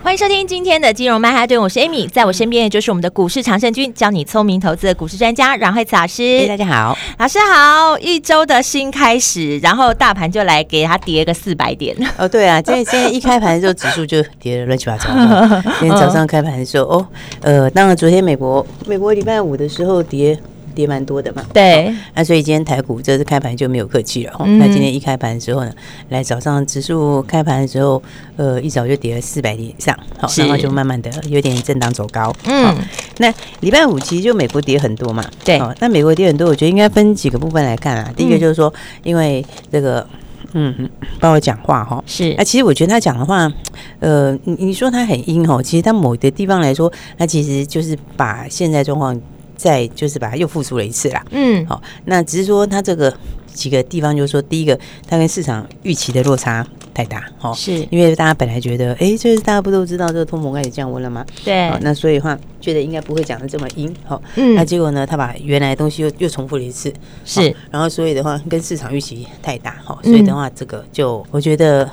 欢迎收听今天的金融曼哈顿，我是 Amy，在我身边的就是我们的股市常胜军，教你聪明投资的股市专家阮慧慈老师。大家好，老师好。一周的新开始，然后大盘就来给它跌个四百点。哦，对啊，今天今天一开盘的时候，指数就跌了乱七八糟。今天早上开盘的时候，哦，呃，当然昨天美国美国礼拜五的时候跌。跌蛮多的嘛，对，那所以今天台股这次开盘就没有客气了。嗯、那今天一开盘的时候呢，来早上指数开盘的时候，呃，一早就跌了四百点以上，好，然后就慢慢的有点震荡走高。嗯，那礼拜五其实就美国跌很多嘛，对，那美国跌很多，我觉得应该分几个部分来看啊。第一个就是说，因为这个，嗯，帮我讲话哈，是，那其实我觉得他讲的话，呃，你你说他很阴哦，其实他某的地方来说，他其实就是把现在状况。再就是把它又复述了一次啦，嗯，好，那只是说它这个几个地方，就是说第一个，它跟市场预期的落差太大，哦，是。因为大家本来觉得，哎，就是大家不都知道这个通膨开始降温了吗？对，那所以的话觉得应该不会讲的这么阴，好，嗯，那结果呢，他把原来的东西又又重复了一次，是，然后所以的话跟市场预期太大，好，所以的话这个就我觉得。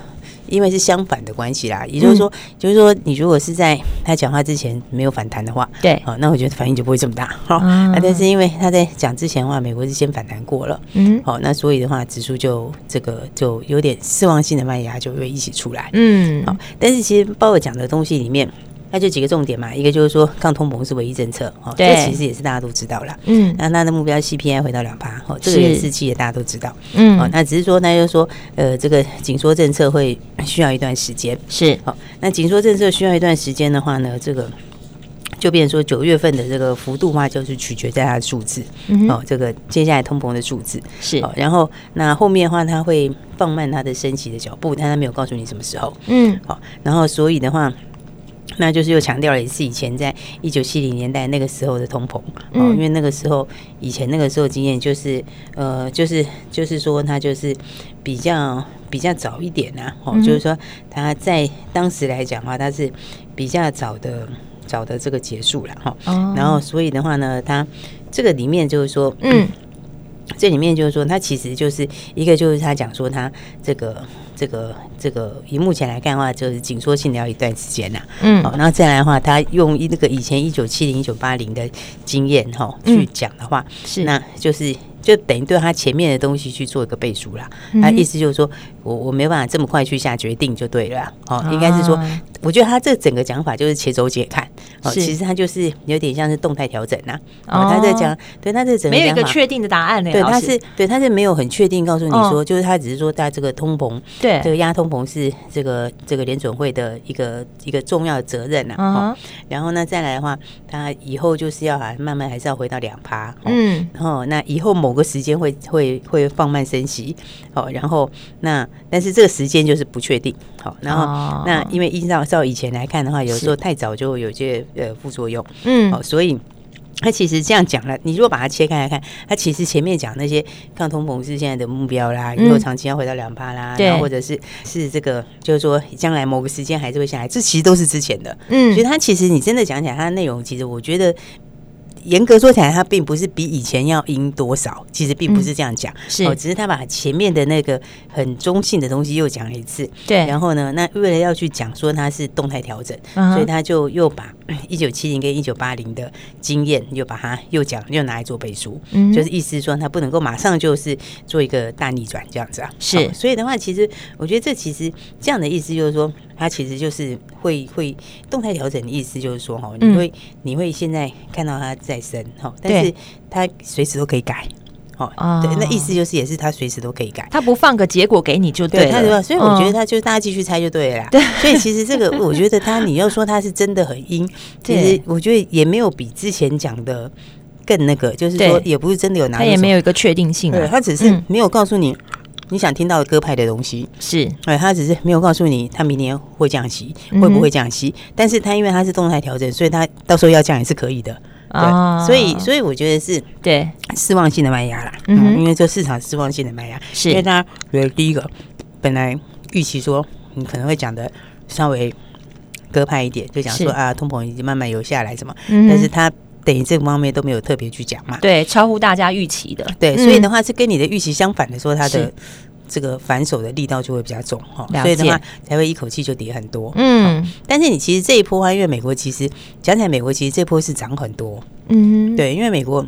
因为是相反的关系啦，也就是说，嗯、就是说，你如果是在他讲话之前没有反弹的话，对，好，那我觉得反应就不会这么大，好、嗯，那但是因为他在讲之前的话，美国是先反弹过了，嗯，好，那所以的话，指数就这个就有点失望性的卖压就会一起出来，嗯，好，但是其实鲍尔讲的东西里面。那就几个重点嘛，一个就是说抗通膨是唯一政策，哦，这其实也是大家都知道了，嗯，那它的目标 CPI 回到两趴，哦，这个也是其实大家都知道，嗯，哦，那只是说那就是说，呃，这个紧缩政策会需要一段时间，是，好，那紧缩政策需要一段时间的话呢，这个就变成说九月份的这个幅度的话，就是取决在它的数字，嗯，哦，这个接下来通膨的数字是，然后那后面的话，它会放慢它的升息的脚步，但它没有告诉你什么时候，嗯，好，然后所以的话。那就是又强调了一次以前在一九七零年代那个时候的通膨，哦，因为那个时候以前那个时候经验就是，呃，就是就是说它就是比较比较早一点呐，哦，就是说它在当时来讲的话，它是比较早的早的这个结束了哈，然后所以的话呢，它这个里面就是说，嗯，这里面就是说它其实就是一个就是他讲说他这个。这个这个以目前来看的话，就是紧缩性的要一段时间呐。嗯，好，然后再来的话，他用一那个以前一九七零、一九八零的经验哈去讲的话，是那就是就等于对他前面的东西去做一个背书啦。他意思就是说我我没办法这么快去下决定就对了。哦，应该是说。我觉得他这整个讲法就是且走且看，哦，其实他就是有点像是动态调整呐。哦，他在讲，对，他这整个没有一个确定的答案呢。对，他是对，他是没有很确定告诉你说，就是他只是说，在这个通膨，对，这个压通膨是这个这个联准会的一个一个重要的责任呐。哦，然后呢，再来的话，他以后就是要还慢慢还是要回到两趴。嗯，然后那以后某个时间会会会放慢升息。哦，然后那但是这个时间就是不确定。好，然后那因为依照。到以前来看的话，有时候太早就会有些呃副作用，嗯，哦，所以他其实这样讲了。你如果把它切开来看，他其实前面讲那些抗通膨是现在的目标啦，以后长期要回到两趴啦，然后或者是是这个，就是说将来某个时间还是会下来，这其实都是之前的，嗯，所以他其实你真的讲起来，他的内容其实我觉得。严格说起来，它并不是比以前要赢多少，其实并不是这样讲，是。哦，只是他把前面的那个很中性的东西又讲了一次，对，然后呢，那为了要去讲说它是动态调整，所以他就又把一九七零跟一九八零的经验又把它又讲又拿来做背书，嗯，就是意思说它不能够马上就是做一个大逆转这样子啊，是，所以的话，其实我觉得这其实这样的意思就是说。它其实就是会会动态调整的意思，就是说哈，你会你会现在看到它在生哈，但是它随时都可以改，哦，对，那意思就是也是他随时都可以改，他不放个结果给你就对了，所以我觉得他就大家继续猜就对了啦。对，所以其实这个我觉得他你要说他是真的很阴，其实我觉得也没有比之前讲的更那个，就是说也不是真的有拿，他也没有一个确定性，对，他只是没有告诉你。你想听到歌派的东西，是，哎，他只是没有告诉你他明年会降息，会不会降息，嗯、但是他因为他是动态调整，所以他到时候要降也是可以的。对，哦、所以所以我觉得是对。失望性的卖压啦，嗯，嗯，因为这市场失望性的卖压，是。因为他觉得第一个本来预期说你可能会讲的稍微鸽派一点，就讲说啊通膨已经慢慢有下来什么，嗯、但是他等于这方面都没有特别去讲嘛，对，超乎大家预期的，对，所以的话是跟你的预期相反的说，它的。这个反手的力道就会比较重哈，所以的话才会一口气就跌很多。嗯，但是你其实这一波啊，因为美国其实讲起来，美国其实这波是涨很多。嗯，对，因为美国。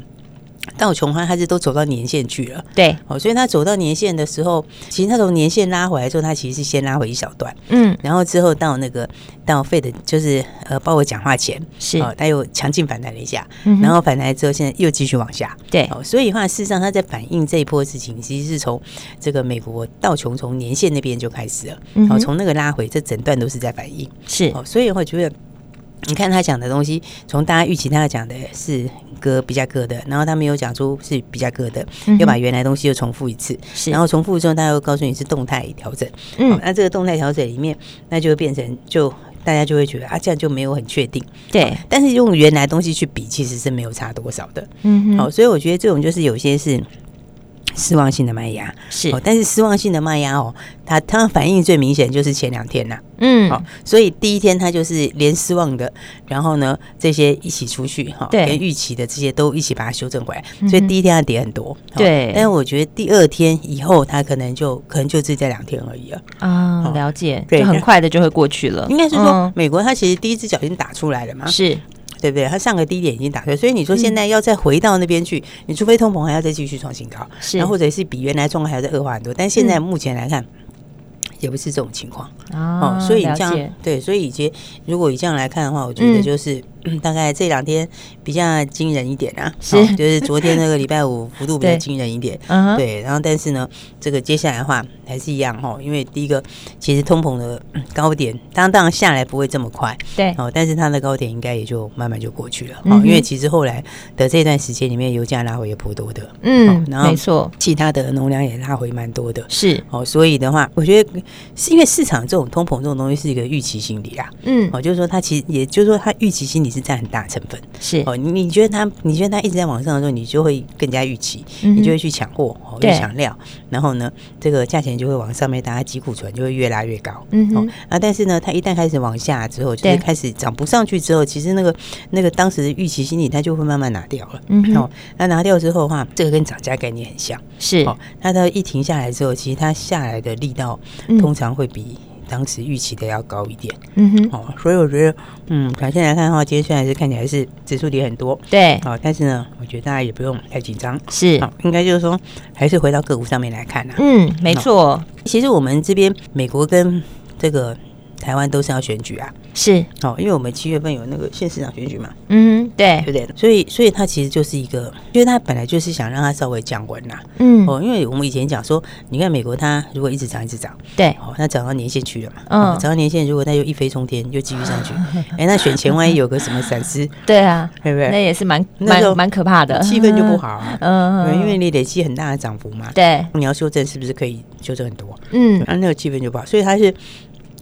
但我穷欢，它是都走到年线去了，对，哦，所以他走到年线的时候，其实他从年线拉回来之后，他其实是先拉回一小段，嗯，然后之后到那个到费的，就是呃，鲍威尔讲话前是，哦，它又强劲反弹了一下，嗯、然后反弹之后，现在又继续往下，对，哦，所以的话，事实上他在反映这一波事情，其实是从这个美国道琼从年线那边就开始了，嗯，哦，从那个拉回，这整段都是在反映，是，哦，所以我觉得。你看他讲的东西，从大家预期他讲的是鸽比较鸽的，然后他没有讲出是比较鸽的，又把原来东西又重复一次，是。然后重复之后，他又告诉你是动态调整，嗯，那这个动态调整里面，那就会变成就大家就会觉得啊，这样就没有很确定，对，但是用原来东西去比，其实是没有差多少的，嗯，好，所以我觉得这种就是有些是。失望性的卖压是，但是失望性的卖压哦，它它反应最明显就是前两天呐，嗯，好，所以第一天它就是连失望的，然后呢这些一起出去哈，对，连预期的这些都一起把它修正回来，所以第一天它跌很多，对，但是我觉得第二天以后它可能就可能就只这两天而已了啊，了解，对，很快的就会过去了，应该是说美国它其实第一只脚已经打出来了嘛，是。对不对？它上个低点已经打开，所以你说现在要再回到那边去，嗯、你除非通膨还要再继续创新高，是，然后或者是比原来状况还要再恶化很多。但现在目前来看。嗯也不是这种情况哦，所以这样对，所以以前如果以这样来看的话，我觉得就是大概这两天比较惊人一点啊，是就是昨天那个礼拜五幅度比较惊人一点，嗯对，然后但是呢，这个接下来的话还是一样哈，因为第一个其实通膨的高点当当然下来不会这么快，对哦，但是它的高点应该也就慢慢就过去了，哦，因为其实后来的这段时间里面油价拉回也颇多的，嗯，然后没错，其他的农粮也拉回蛮多的，是哦，所以的话，我觉得。是因为市场这种通膨这种东西是一个预期心理啊，嗯，哦，就是说它其实也就是说它预期心理是占很大成分，是。哦，你你觉得它你觉得它一直在往上的时候，你就会更加预期，你就会去抢货哦，去抢料，然后呢，这个价钱就会往上面，大家积库存就会越拉越高，嗯哦，啊，但是呢，它一旦开始往下之后，就是开始涨不上去之后，其实那个那个当时的预期心理它就会慢慢拿掉了，嗯哦，那拿掉之后的话，这个跟涨价概念很像，是哦，那它一停下来之后，其实它下来的力道通常。会比当时预期的要高一点，嗯哼，哦，所以我觉得，嗯，短线来看的话，今天虽然是看起来是指数跌很多，对，哦，但是呢，我觉得大家也不用太紧张，是，哦，应该就是说，还是回到个股上面来看呢，嗯，没错，哦，其实我们这边美国跟这个。台湾都是要选举啊，是。哦，因为我们七月份有那个县市长选举嘛，嗯，对，对不对？所以，所以他其实就是一个，因为他本来就是想让他稍微降温呐，嗯，哦，因为我们以前讲说，你看美国它如果一直涨一直涨，对，哦，那涨到年限去了嘛，嗯，涨到年限，如果它又一飞冲天，又继续上去，哎，那选前万一有个什么闪失，对啊，对不对？那也是蛮蛮蛮可怕的，气氛就不好啊，嗯，因为你累积很大的涨幅嘛，对，你要修正是不是可以修正很多？嗯，那那个气氛就不好，所以他是。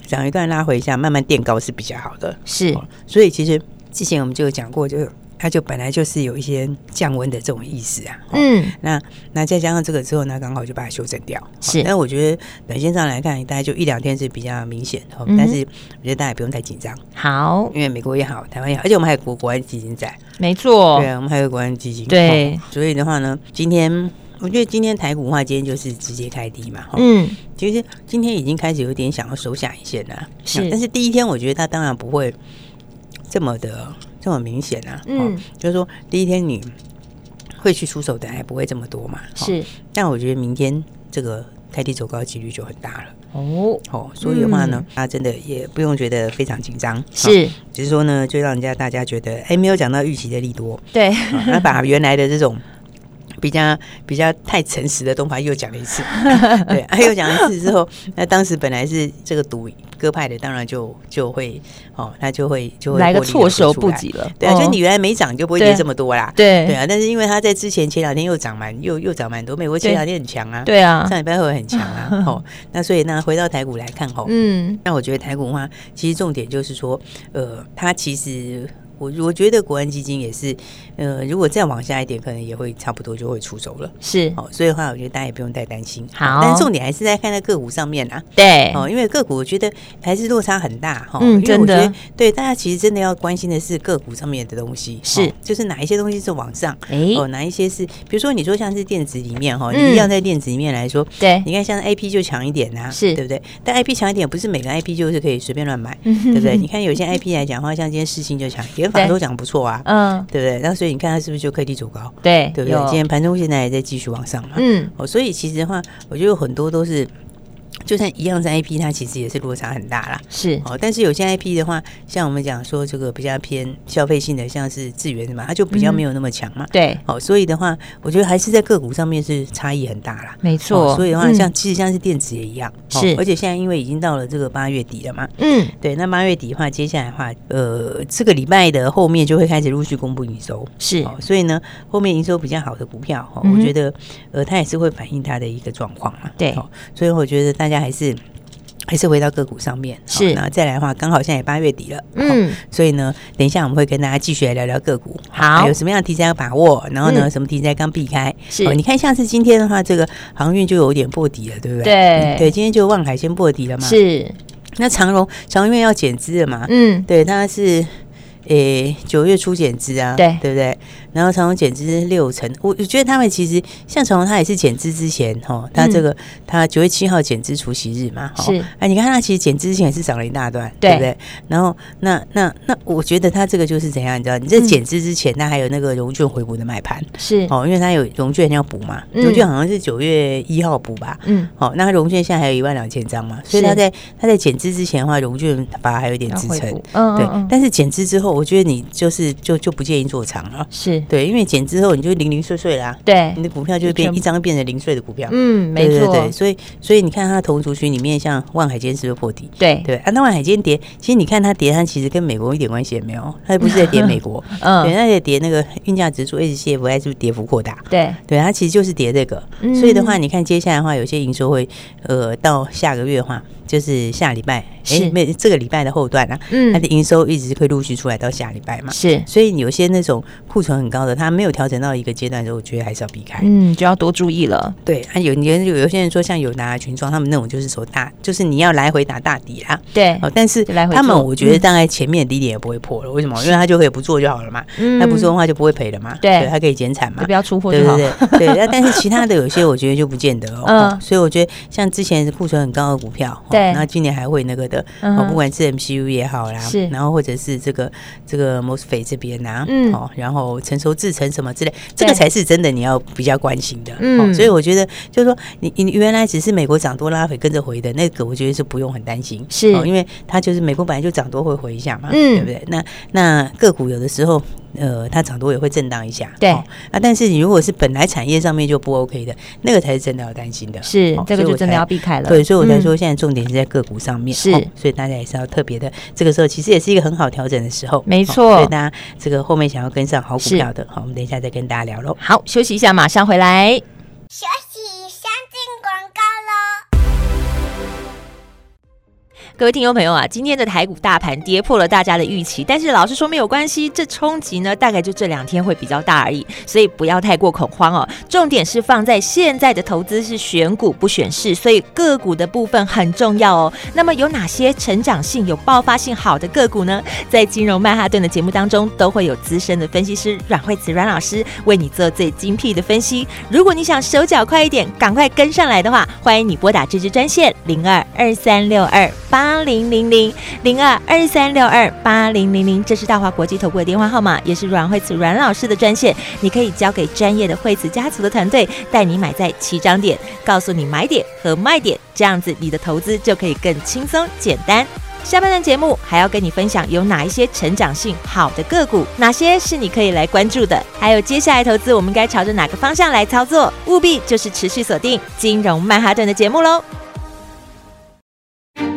涨一段拉回一下，慢慢垫高是比较好的。是，所以其实之前我们就有讲过，就它就本来就是有一些降温的这种意思啊。嗯，那那再加上这个之后，呢刚好就把它修正掉。是，但我觉得短线上来看，大概就一两天是比较明显的。但是我觉得大家也不用太紧张。好，因为美国也好，台湾也好，而且我们还有国国安基金在。没错。对啊，我们还有国安基金。对。所以的话呢，今天。我觉得今天台股的话，今天就是直接开低嘛。嗯，其实今天已经开始有点想要收下一线了。是，但是第一天我觉得它当然不会这么的这么明显啊。嗯，就是说第一天你会去出手的还不会这么多嘛。是，但我觉得明天这个开低走高的几率就很大了。哦，哦，所以的话呢，大家真的也不用觉得非常紧张。是，只是说呢，就让人家大家觉得，哎，没有讲到预期的利多。对，那把原来的这种。比较比较太诚实的东方又讲了一次，对，他又讲一次之后，那当时本来是这个赌鸽派的，当然就就会哦，他就会就会来个措手不及了。对啊，就你原来没涨就不会跌这么多啦。对对啊，但是因为他在之前前两天又涨蛮又又涨蛮多，美国前两天很强啊，对啊，上礼拜会很强啊。哦，那所以那回到台股来看哦，嗯，那我觉得台股的话，其实重点就是说，呃，它其实。我我觉得国安基金也是，呃，如果再往下一点，可能也会差不多就会出手了。是，哦，所以的话，我觉得大家也不用太担心。好，但是重点还是在看在个股上面啊。对，哦，因为个股我觉得还是落差很大哈。嗯，真的。对，大家其实真的要关心的是个股上面的东西，是，就是哪一些东西是往上，哎，哦，哪一些是，比如说你说像是电子里面哈，你一样在电子里面来说，对，你看像 A P 就强一点呐，是对不对？但 I P 强一点，不是每个 I P 就是可以随便乱买，对不对？你看有些 I P 来讲的话，像今天世芯就强，都讲不错啊。嗯，对不对？那所以你看它是不是就科技走高？对，对不对？今天盘中现在还在继续往上嘛。嗯，哦，所以其实的话，我觉得很多都是。就算一样是 I P，它其实也是落差很大啦。是哦，但是有些 I P 的话，像我们讲说这个比较偏消费性的，像是智源的嘛，它就比较没有那么强嘛。对，哦，所以的话，我觉得还是在个股上面是差异很大啦。没错，所以的话，像其实像是电子也一样。是，而且现在因为已经到了这个八月底了嘛。嗯，对，那八月底的话，接下来的话，呃，这个礼拜的后面就会开始陆续公布营收。是，所以呢，后面营收比较好的股票，我觉得呃，它也是会反映它的一个状况嘛。对，所以我觉得大家还是。还是回到个股上面，是，然后再来的话，刚好现在也八月底了，嗯，所以呢，等一下我们会跟大家继续来聊聊个股，好，有什么样的题材要把握，然后呢，什么题材刚避开，是，你看像是今天的话，这个航运就有点破底了，对不对？对，对，今天就望海先破底了嘛，是，那长荣长荣要减资了嘛，嗯，对，它是，诶，九月初减资啊，对，对不对？然后长荣减资六成，我我觉得他们其实像长荣，他也是减资之前哈，他这个他九月七号减资除息日嘛，是哎，你看他其实减资之前也是涨了一大段，对不对？然后那那那，我觉得他这个就是怎样，你知道？你这减资之前，他还有那个融券回补的买盘，是哦，因为他有融券要补嘛，融券好像是九月一号补吧，嗯，好，那融券现在还有一万两千张嘛，所以他在他在减资之前的话，融券把它还有点支撑，嗯，对。但是减资之后，我觉得你就是就就不建议做长了，是。对，因为减之后你就零零碎碎啦，对，你的股票就会变一张变成零碎的股票，嗯，没错，对，所以所以你看它同族群里面，像万海今天是不是破底？对对，啊，那万海今天跌，其实你看它跌，它其实跟美国一点关系也没有，它也不是在跌 美国，嗯，对，它在跌那个运价指数 HCF 还是跌幅扩大，对对，它其实就是跌这个，所以的话，你看接下来的话，有些营收会呃到下个月的话。就是下礼拜，哎，没这个礼拜的后段啊，嗯，它的营收一直会陆续出来到下礼拜嘛，是，所以有些那种库存很高的，它没有调整到一个阶段的时候，我觉得还是要避开，嗯，就要多注意了。对，啊，有有有有些人说像有拿群装，他们那种就是说大，就是你要来回打大底啊，对，哦，但是他们我觉得大概前面的低点也不会破了，为什么？因为他就可以不做就好了嘛，他不做的话就不会赔了嘛，对，他可以减产嘛，不要出货，对对对对，那但是其他的有些我觉得就不见得 哦，所以我觉得像之前库存很高的股票，对，然后今年还会。那个的，哦，不管是 MCU 也好啦，是，然后或者是这个这个 MOSFET 这边呐，嗯，哦，然后成熟制成什么之类，这个才是真的你要比较关心的，嗯，所以我觉得就是说，你你原来只是美国涨多拉回跟着回的那个，我觉得是不用很担心，是，因为它就是美国本来就涨多会回一下嘛，嗯，对不对？那那个股有的时候。呃，它涨多也会震荡一下，对啊。但是你如果是本来产业上面就不 OK 的，那个才是真的要担心的。是，这个就真的要避开了。对，所以我才说现在重点是在个股上面。是，所以大家也是要特别的。这个时候其实也是一个很好调整的时候。没错。所以大家这个后面想要跟上好股票的，好，我们等一下再跟大家聊喽。好，休息一下，马上回来。各位听众朋友啊，今天的台股大盘跌破了大家的预期，但是老实说没有关系，这冲击呢大概就这两天会比较大而已，所以不要太过恐慌哦。重点是放在现在的投资是选股不选市，所以个股的部分很重要哦。那么有哪些成长性、有爆发性好的个股呢？在金融曼哈顿的节目当中，都会有资深的分析师阮慧慈阮老师为你做最精辟的分析。如果你想手脚快一点，赶快跟上来的话，欢迎你拨打这支专线零二二三六二八。八零零零零二二三六二八零零零，这是大华国际投顾的电话号码，也是阮惠慈阮老师的专线。你可以交给专业的惠慈家族的团队，带你买在起涨点，告诉你买点和卖点，这样子你的投资就可以更轻松简单。下半段节目还要跟你分享有哪一些成长性好的个股，哪些是你可以来关注的，还有接下来投资我们该朝着哪个方向来操作，务必就是持续锁定金融曼哈顿的节目喽。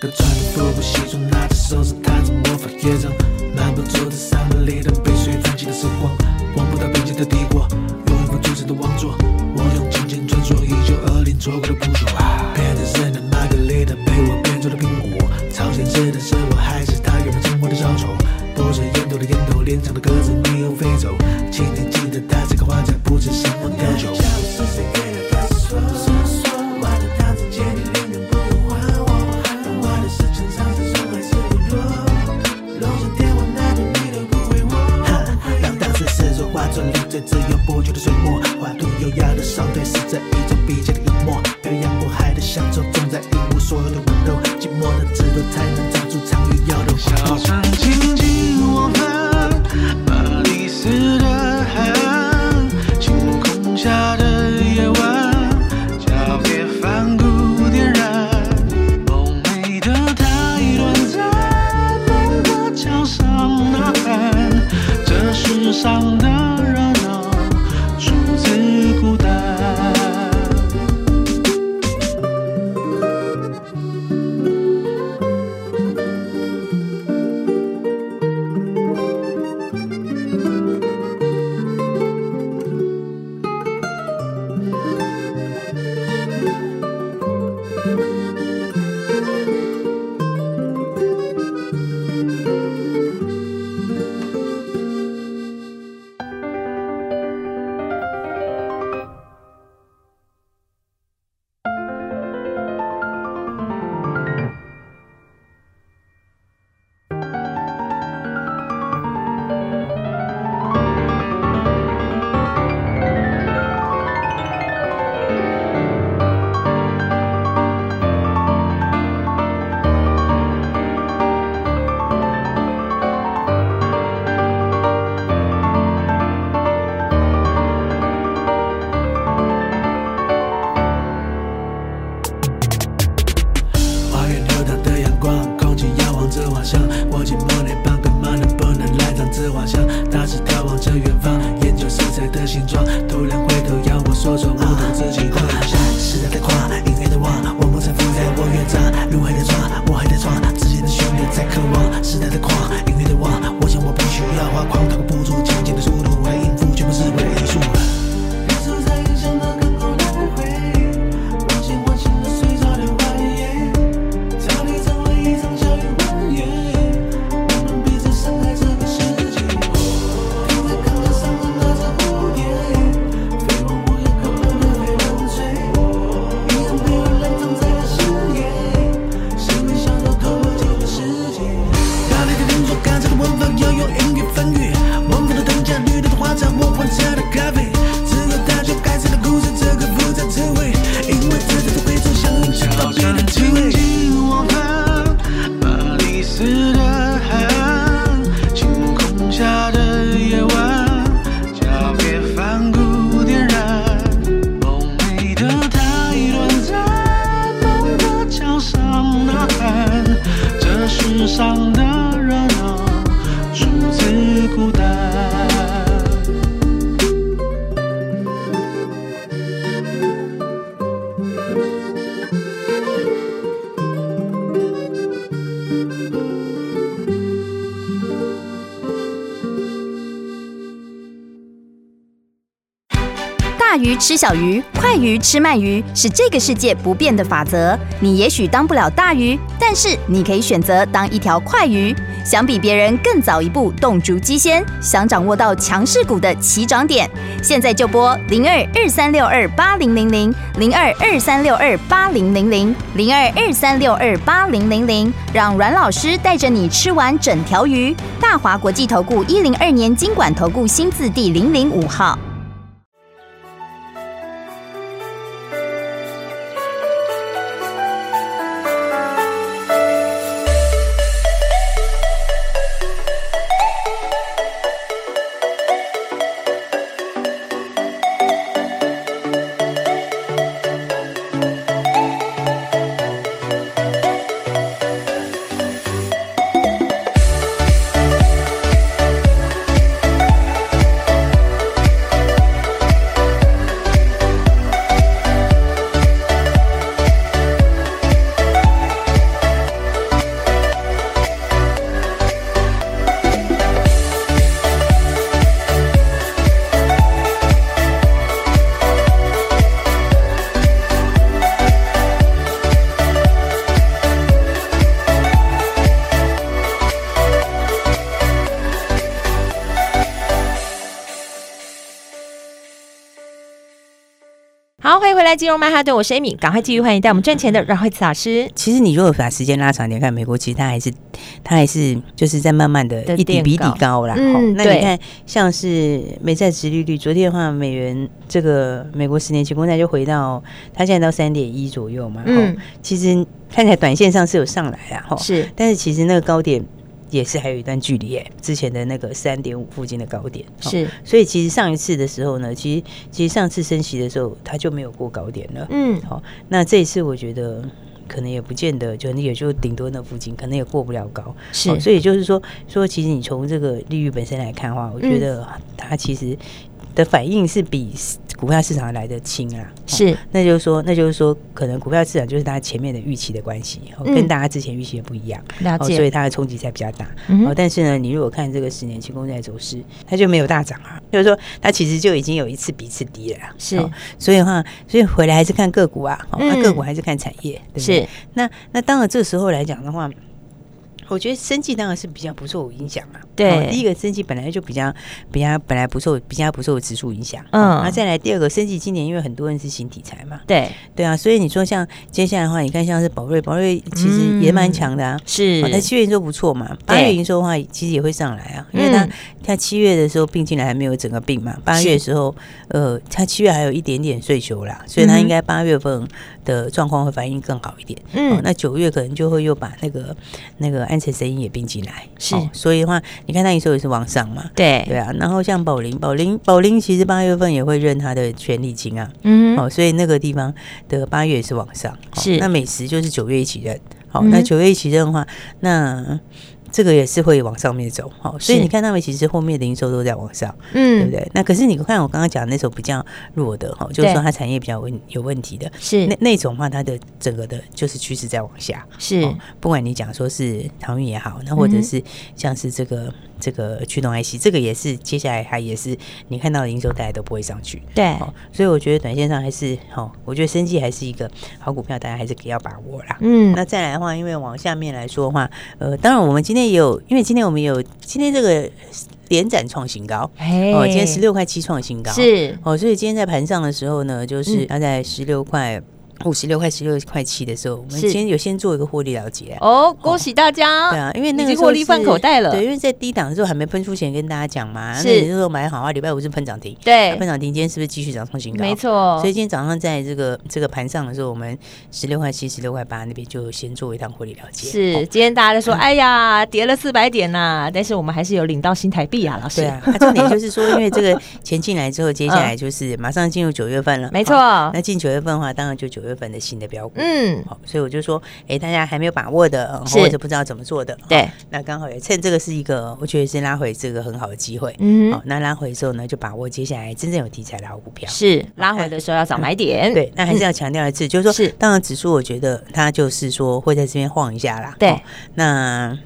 哥穿着复古西装，拿着手指弹着魔法乐章，漫不足的三分里的。大鱼吃小鱼快鱼吃慢鱼是这个世界不变的法则。你也许当不了大鱼但是你可以选择当一条快鱼。想比别人更早一步动足机先，想掌握到强势股的起涨点，现在就拨零二二三六二八零零零零二二三六二八零零零零二二三六二八零零零，让阮老师带着你吃完整条鱼。大华国际投顾一零二年金管投顾新字第零零五号。在金融曼哈顿，我是 Amy，赶快继续欢迎带我们赚钱的阮慧慈老师。其实你如果把时间拉长点看，美国其实它还是它还是就是在慢慢的一底比一底高啦。嗯，那你看像是美债殖利率，昨天的话，美元这个美国十年期公债就回到它现在到三点一左右嘛。嗯，其实看起来短线上是有上来啊，哈，是，但是其实那个高点。也是还有一段距离耶，之前的那个三点五附近的高点是，所以其实上一次的时候呢，其实其实上次升息的时候，它就没有过高点了。嗯，好，那这一次我觉得可能也不见得，就你也就顶多那附近，可能也过不了高。是，所以就是说说，其实你从这个利率本身来看的话，我觉得它其实的反应是比。股票市场来的轻啊，是，那就是说，那就是说，可能股票市场就是它前面的预期的关系，嗯、跟大家之前预期的不一样，了解，所以它的冲击才比较大。嗯、哦，但是呢，你如果看这个十年期公债走势，它就没有大涨啊，就是说，它其实就已经有一次比一次低了，是，所以的话，所以回来还是看个股啊，那、个股还是看产业，对不对？是，那那当然这时候来讲的话。我觉得生计当然是比较不受影响啊。对，第一个生计本来就比较比较本来不受比较不受指数影响。嗯，然后再来第二个生计今年因为很多人是新题材嘛。对对啊，所以你说像接下来的话，你看像是宝瑞，宝瑞其实也蛮强的啊。是，它七月营收不错嘛，八月营收的话其实也会上来啊，因为它它七月的时候并进来还没有整个并嘛，八月的时候呃，它七月还有一点点税收啦，所以它应该八月份的状况会反应更好一点。嗯，那九月可能就会又把那个那个安。声音也并进来，是，所以的话，你看那营收也是往上嘛，对对啊。然后像宝林，宝林，宝林其实八月份也会认他的权利金啊，嗯，好，所以那个地方的八月也是往上，是。那美食就是九月一起认，好，那九月一起认的话，那。这个也是会往上面走，好，所以你看他们其实后面的营收都在往上，嗯，对不对？那可是你看我刚刚讲的那种比较弱的哈，就是说它产业比较问有问题的，是。那那种话，它的整个的就是趋势在往下，是。不管你讲说是航运也好，那或者是像是这个。这个驱动 IC，这个也是接下来还也是你看到的营收大家都不会上去，对，所以我觉得短线上还是好，我觉得生技还是一个好股票，大家还是比较把握啦。嗯，那再来的话，因为往下面来说的话，呃，当然我们今天也有，因为今天我们有今天这个连展创新高，哦，今天十六块七创新高，是。哦，所以今天在盘上的时候呢，就是它在十六块。五十六块、十六块七的时候，我们先有先做一个获利了结哦，恭喜大家！对啊，因为那个获利放口袋了。对，因为在低档的时候还没喷出钱，跟大家讲嘛。是，那时候买好啊，礼拜五是喷涨停。对，喷涨停，今天是不是继续涨创新高？没错。所以今天早上在这个这个盘上的时候，我们十六块七、十六块八那边就先做一趟获利了结。是，今天大家都说，哎呀，跌了四百点呐，但是我们还是有领到新台币啊，老师。对啊，重点就是说，因为这个 钱进来之后，接下来就是马上进入九月份了。没错。那进九月份的话，当然就九月份的新的标。嗯，好，所以我就说，哎，大家还没有把握的，或者不知道怎么做的，对，那刚好也趁这个是一个，我觉得是拉回这个很好的机会。嗯，好，那拉回之后呢，就把握接下来真正有题材的好股票。是，拉回的时候要找买点。对，那还是要强调一次，就是说，是，当然指数，我觉得它就是说会在这边晃一下啦。对，那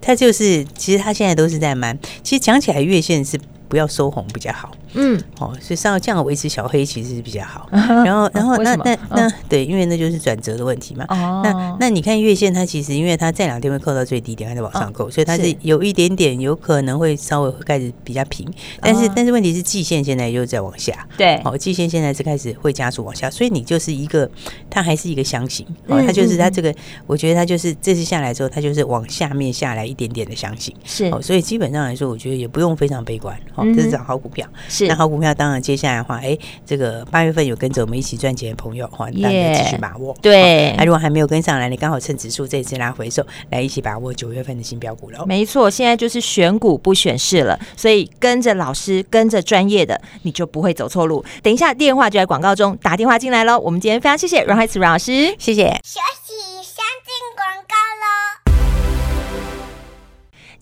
它就是，其实它现在都是在蛮，其实讲起来月线是。不要收红比较好。嗯，哦，所以上这样维持小黑其实是比较好。然后，然后那那那对，因为那就是转折的问题嘛。那那你看月线，它其实因为它这两天会扣到最低点，还在往上扣，所以它是有一点点有可能会稍微会开始比较平。但是但是问题是季线现在又在往下。对，哦，季线现在是开始会加速往下，所以你就是一个，它还是一个箱型。哦，它就是它这个，我觉得它就是这次下来之后，它就是往下面下来一点点的箱型。是，哦，所以基本上来说，我觉得也不用非常悲观。哦，这是涨好股票。是，那好股票当然接下来的话，哎，这个八月份有跟着我们一起赚钱的朋友，哈，大家继续把握。对，那如果还没有跟上来，你刚好趁指数这次拉回收，来一起把握九月份的新标股了。没错，现在就是选股不选市了，所以跟着老师，跟着专业的，你就不会走错路。等一下电话就在广告中，打电话进来喽。我们今天非常谢谢阮海慈阮老师，谢谢。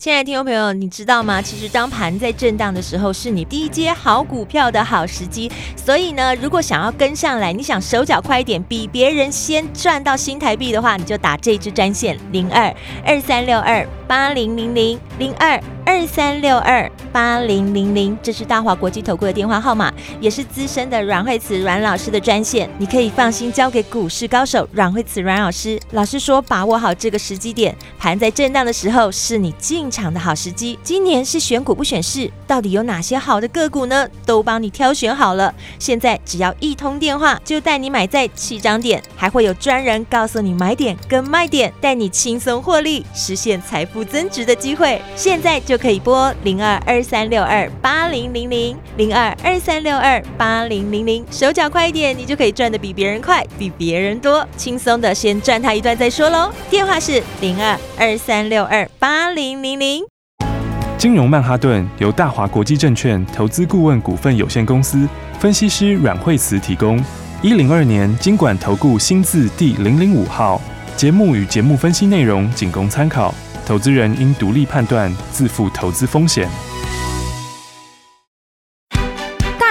亲爱的听众朋友，你知道吗？其实当盘在震荡的时候，是你低阶好股票的好时机。所以呢，如果想要跟上来，你想手脚快一点，比别人先赚到新台币的话，你就打这支专线零二二三六二八零零零零二二三六二八零零零，这是大华国际投顾的电话号码，也是资深的阮慧慈阮老师的专线。你可以放心交给股市高手阮慧慈阮老师。老师说，把握好这个时机点，盘在震荡的时候，是你进场的好时机，今年是选股不选市，到底有哪些好的个股呢？都帮你挑选好了。现在只要一通电话，就带你买在起涨点，还会有专人告诉你买点跟卖点，带你轻松获利，实现财富增值的机会。现在就可以拨零二二三六二八零零零零二二三六二八零零零，手脚快一点，你就可以赚得比别人快，比别人多，轻松的先赚他一段再说喽。电话是零二二三六二八零零零。金融曼哈顿由大华国际证券投资顾问股份有限公司分析师阮慧慈提供。一零二年金管投顾新字第零零五号。节目与节目分析内容仅供参考，投资人应独立判断，自负投资风险。